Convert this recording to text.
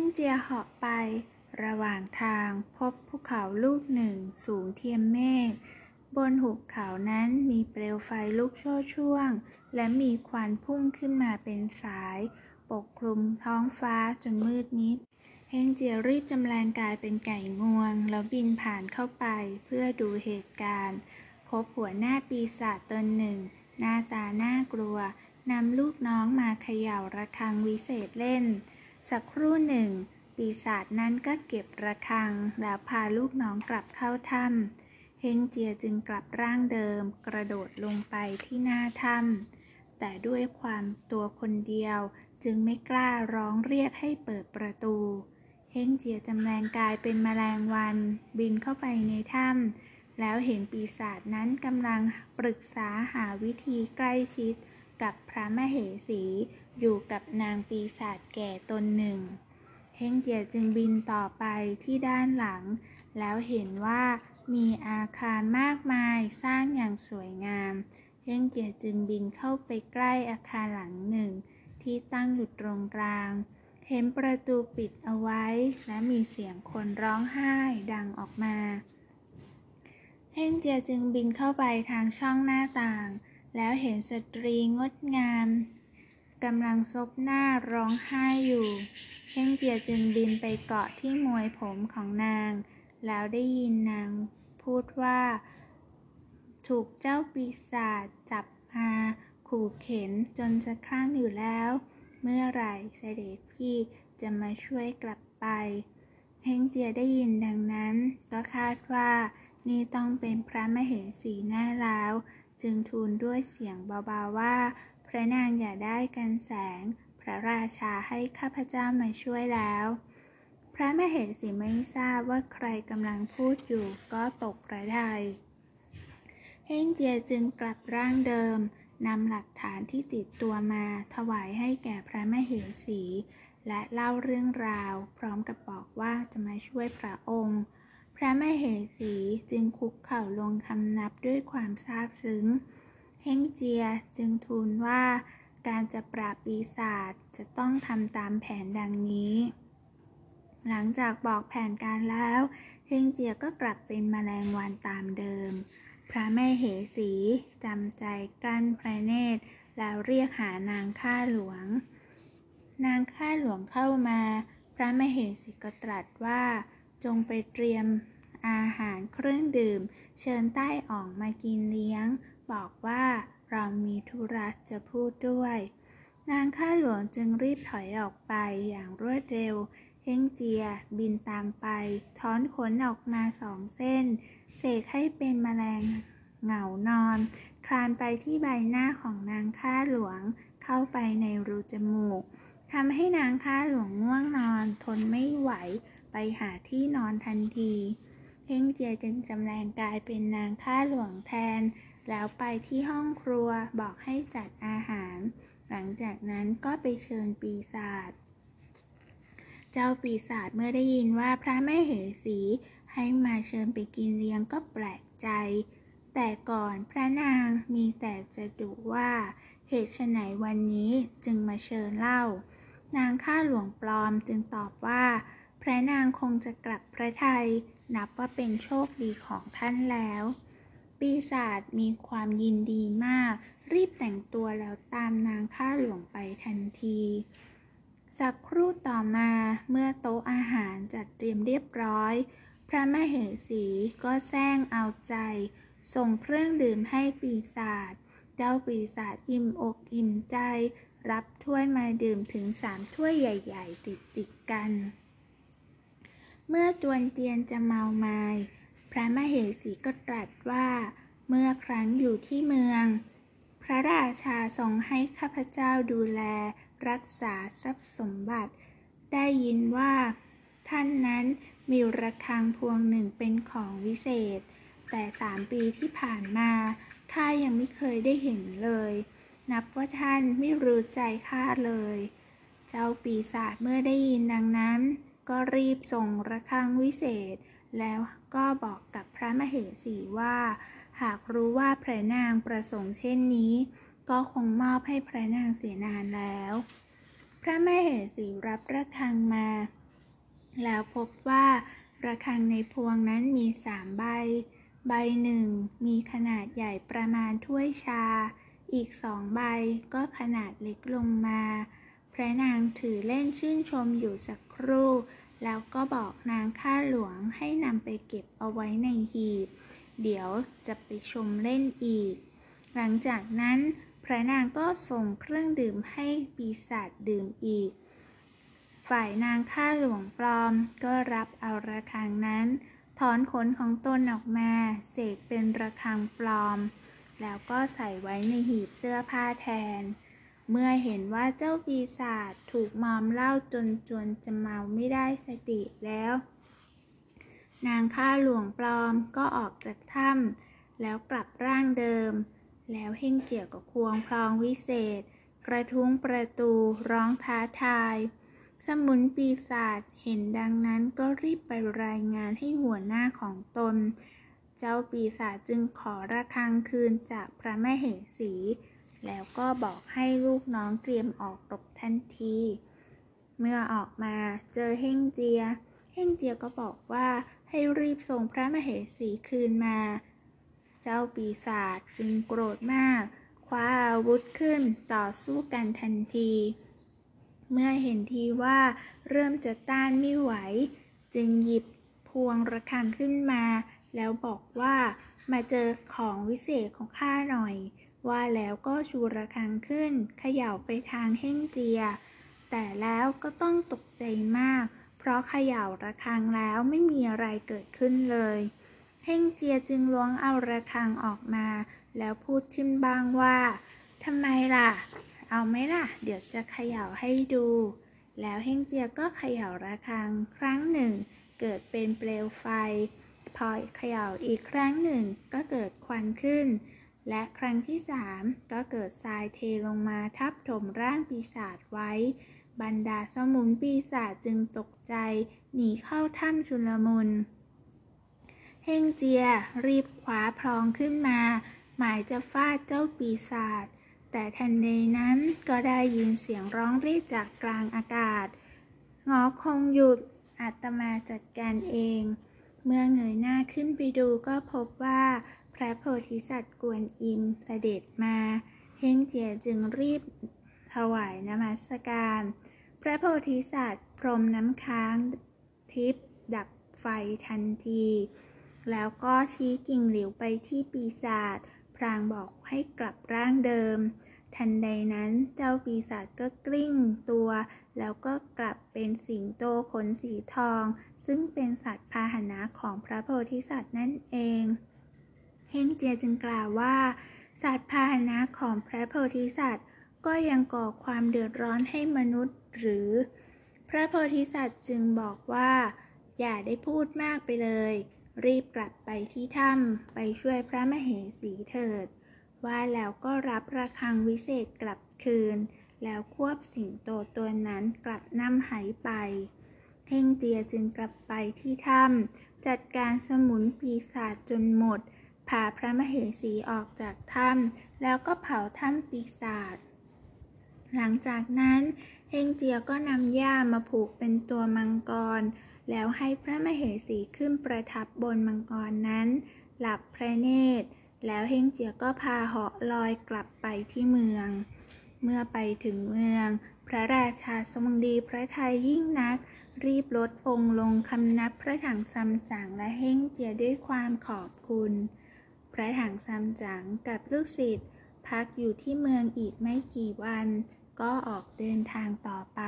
งเจียเหาะไป ระหว่างทางพบภูเขาลูกหนึ่งสูงเทียมเมฆ บนหุบเขานั้นมีเปลวไฟลุกโชนช่วง และมีควันพุ่งขึ้นมาเป็นสาย ปกคลุมท้องฟ้าจนมืดมิด เฮงเจียรีบจำแรงกายเป็นไก่งวง แล้วบินผ่านเข้าไปเพื่อดูเหตุการณ์ พบหัวหน้าปีศาจตนหนึ่ง หน้าตาน่ากลัวนำลูกน้องมาเขย่าระฆังวิเศษเล่น สักครู่หนึ่ง ปีศาจนั้นก็เก็บระฆัง แล้วพาลูกน้องกลับเข้าถ้ำเฮงเจียจึงกลับร่างเดิม กระโดดลงไปที่หน้าถ้ำแต่ด้วยความตัวคนเดียวจึงไม่กล้าร้องเรียกให้เปิดประตู เฮงเจียจำแรงกายเป็นแมลงวัน บินเข้าไปในถ้ำแล้วเห็นปีศาจนั้นกำลังปรึกษาหาวิธีใกล้ชิดกับพระมเหสี อยู่กับนางปีศาจแก่ตนหนึ่งเฮงเจียจึงบินต่อไปที่ด้านหลัง แล้วเห็นว่ามีอาคารมากมายสร้างอย่างสวยงาม เฮงเจียจึงบินเข้าไปใกล้อาคารหลังหนึ่ง ที่ตั้งอยู่ตรงกลาง เห็นประตูปิดเอาไว้ และมีเสียงคนร้องไห้ดังออกมา เฮงเจียจึงบินเข้าไปทางช่องหน้าต่าง แล้วเห็นสตรีงดงาม กำลังซบหน้าร้องไห้อยู่ เฮงเจียจึงบินไปเกาะที่มวยผมของนาง แล้วได้ยินนางพูดว่า ถูกเจ้าปีศาจจับมาขู่เข็นจนจะคลั่งอยู่แล้ว เมื่อไหร่เสด็จพี่จะมาช่วยกลับไป เฮงเจียได้ยินดังนั้น ก็คาดว่านี่ต้องเป็นพระมเหสีแน่แล้ว จึงทูลด้วยเสียงเบาๆว่า พระนางอย่าได้กันแสง พระราชาให้ข้าพเจ้ามาช่วยแล้ว พระมเหสีไม่ทราบว่าใครกำลังพูดอยู่ก็ตกพระทัยเฮงเจียจึงกลับร่างเดิมนำหลักฐานที่ติดตัวมาถวายให้แก่พระมเหสี และเล่าเรื่องราว พร้อมกับบอกว่าจะมาช่วยพระองค์ พระมเหสีจึงคุกเข่าลงคำนับด้วยความซาบซึ้ง ฮงเจียจึงทูลว่าการจะปราบปีศาจจะต้องทำตามแผนดังนี้ หลังจากบอกแผนการแล้วเฮงเจียก็กลับเป็นมแมลงวันตามเดิม พระแม่เหสีจำใจกลั้นพระเนตรแล้วเรียกหานางข้าหลวง นางข้าหลวงเข้ามา พระแม่เหสีก็ตรัสว่า จงไปเตรียมอาหารเครื่องดื่ม เชิญใต้อ่องมากินเลี้ยง บอกว่า จะพูดด้วย นางข้าหลวงจึงรีบถอยออกไปอย่างรวดเร็ว เฮงเจียบินตามไป ถอนขนออกมาสองเส้น เสกให้เป็นแมลงเหงานอน คลานไปที่ใบหน้าของนางข้าหลวงเข้าไปในรูจมูกทำให้นางข้าหลวงง่วงนอน ทนไม่ไหวไปหาที่นอนทันที เพ่งเจียจึงจำแรงกายเป็นนางข้าหลวงแทน แล้วไปที่ห้องครัวบอกให้จัดอาหาร หลังจากนั้นก็ไปเชิญปีศาจ เจ้าปีศาจเมื่อได้ยินว่าพระแม่เหสีให้มาเชิญไปกินเลี้ยงก็แปลกใจ แต่ก่อนพระนางมีแต่จะดุว่าเหตุไฉนวันนี้จึงมาเชิญเล่า นางข้าหลวงปลอมจึงตอบว่า พระนางคงจะกลับพระไทย นับว่าเป็นโชคดีของท่านแล้ว ปีศาจมีความยินดีมาก รีบแต่งตัวแล้วตามนางข้าหลวงไปทันที สักครู่ต่อมาเมื่อโต๊ะอาหารจัดเตรียมเรียบร้อย พระมเหสีก็แซงเอาใจ ส่งเครื่องดื่มให้ปีศาจเจ้าปีศาจอิ่มอกอิ่มใจ รับถ้วยมาดื่มถึงสามถ้วยใหญ่ๆ ติดๆกัน เมื่อจวนเตียนจะเมาไมา้พระม เหสีก็ตรัสว่า เมื่อครั้งอยู่ที่เมือง พระราชาทรงให้ข้าพเจ้าดูแลรักษาทรัพย์สมบัติ ได้ยินว่า ท่านนั้นมีระฆังพวงหนึ่งเป็นของวิเศษ แต่สามปีที่ผ่านมาข้ายังไม่เคยได้เห็นเลย นับว่าท่านไม่รู้ใจข้าเลย เจ้าปีศาจเมื่อได้ยินดังนั้น ก็รีบส่งระฆังวิเศษ แล้วก็บอกกับพระมเหสีว่า หากรู้ว่าพระนางประสงค์เช่นนี้ ก็คงมอบให้พระนางเสียนานแล้ว พระมเหสีรับระฆังมา แล้วพบว่าระฆังในพวงนั้นมีสามใบ ใบหนึ่งมีขนาดใหญ่ประมาณถ้วยชา อีกสองใบก็ขนาดเล็กลงมา พระนางถือเล่นชื่นชมอยู่สักครู่ แล้วก็บอกนางข้าหลวงให้นำไปเก็บเอาไว้ในหีบ เดี๋ยวจะไปชมเล่นอีก หลังจากนั้นพระนางก็ส่งเครื่องดื่มให้ปีศาจดื่มอีก ฝ่ายนางข้าหลวงปลอมก็รับเอาระฆังนั้น ถอนขนของตนออกมา เสกเป็นระฆังปลอม แล้วก็ใส่ไว้ในหีบเสื้อผ้าแทน เมื่อเห็นว่าเจ้าปีศาจถูกมอมเหล้าจนจนจะเมาไม่ได้สติแล้ว นางข้าหลวงปลอมก็ออกจากถ้ำแล้วกลับร่างเดิม แล้วเฮ่งเกี่ยวกับควงพลองวิเศษ กระทุ้งประตูร้องท้าทาย สมุนปีศาจเห็นดังนั้นก็รีบไปรายงานให้หัวหน้าของตน เจ้าปีศาจจึงขอระฆังคืนจากพระแม่เหสี แล้วก็บอกให้ลูกน้องเตรียมออกรบทันที เมื่อออกมาเจอเฮ่งเจีย เฮ่งเจียก็บอกว่าให้รีบส่งพระมเหสีคืนมา เจ้าปีศาจจึงโกรธมาก คว้าอาวุธขึ้นต่อสู้กันทันที เมื่อเห็นทีว่าเริ่มจะต้านไม่ไหว จึงหยิบพวงระฆังขึ้นมา แล้วบอกว่ามาเจอของวิเศษของข้าหน่อย ว่าแล้วก็ชูระฆังขึ้นเขย่าไปทางเฮ่งเจีย แต่แล้วก็ต้องตกใจมาก เพราะเขย่าระฆังแล้วไม่มีอะไรเกิดขึ้นเลยเฮ่งเจียจึงล้วงเอาระฆังออกมา แล้วพูดขึ้นบ้างว่าทำไมล่ะ เอาไหมล่ะ เดี๋ยวจะเขย่าให้ดู แล้วเฮ่งเจียก็เขย่าระฆังครั้งหนึ่ง เกิดเป็นเปลวไฟ พอเขย่าอีกครั้งหนึ่งก็เกิดควันขึ้น และครั้งที่สามก็เกิดทรายเทลงมาทับถมร่างปีศาจไว้ บรรดาสมุนปีศาจจึงตกใจ หนีเข้าถ้ำชุลมุน เฮงเจียรีบคว้าพลองขึ้นมา หมายจะฟาดเจ้าปีศาจแต่ทันใดนั้นก็ได้ยินเสียงร้องเรียกจากกลางอากาศงอคงหยุดอาตมาจัดการเอง เมื่อเงยหน้าขึ้นไปดูก็พบว่า พระโพธิสัตว์กวนอิมเสด็จมา เฮงเจียจึงรีบถวายนมัสการ พระโพธิสัตว์พรมน้ำค้างทิพย์ดับไฟทันที แล้วก็ชี้กิ่งเหลิวไปที่ปีศาจพรางบอกให้กลับร่างเดิม ทันใดนั้นเจ้าปีศาจก็กลิ้งตัว แล้วก็กลับเป็นสิงโตขนสีทอง ซึ่งเป็นสัตว์พาหนะของพระโพธิสัตว์นั่นเอง เฮงเจียจึงกล่าวว่า สัตว์พาหนะของพระโพธิสัตว์ ก็ยังก่อความเดือดร้อนให้มนุษย์หรือ พระโพธิสัตว์จึงบอกว่า อย่าได้พูดมากไปเลย รีบกลับไปที่ถ้ำไปช่วยพระมเหสีเถิด ว่าแล้วก็รับระฆังวิเศษกลับคืน แล้วควบสิงโตตัวนั้นกลับนำหายไปเท่งเจียจึงกลับไปที่ถ้ำจัดการสมุนปีศาจจนหมด พาพระมเหสีออกจากถ้ำแล้วก็เผาถ้ำปีศาจหลังจากนั้นเฮงเจียก็นำหญ้ามาผูกเป็นตัวมังกร แล้วให้พระมเหสีขึ้นประทับบนมังกรนั้น หลับพระเนตร แล้วเฮงเจียก็พาเหาะลอยกลับไปที่เมือง เมื่อไปถึงเมือง พระราชาทรงดีพระทัยยิ่งนัก รีบลดองค์ลงคำนับพระถังซัมจั๋งและเฮงเจียด้วยความขอบคุณ ระถังซัมจั๋งกับลูกศิษย์พักอยู่ที่เมืองอีกไม่กี่วัน ก็ออกเดินทางต่อไป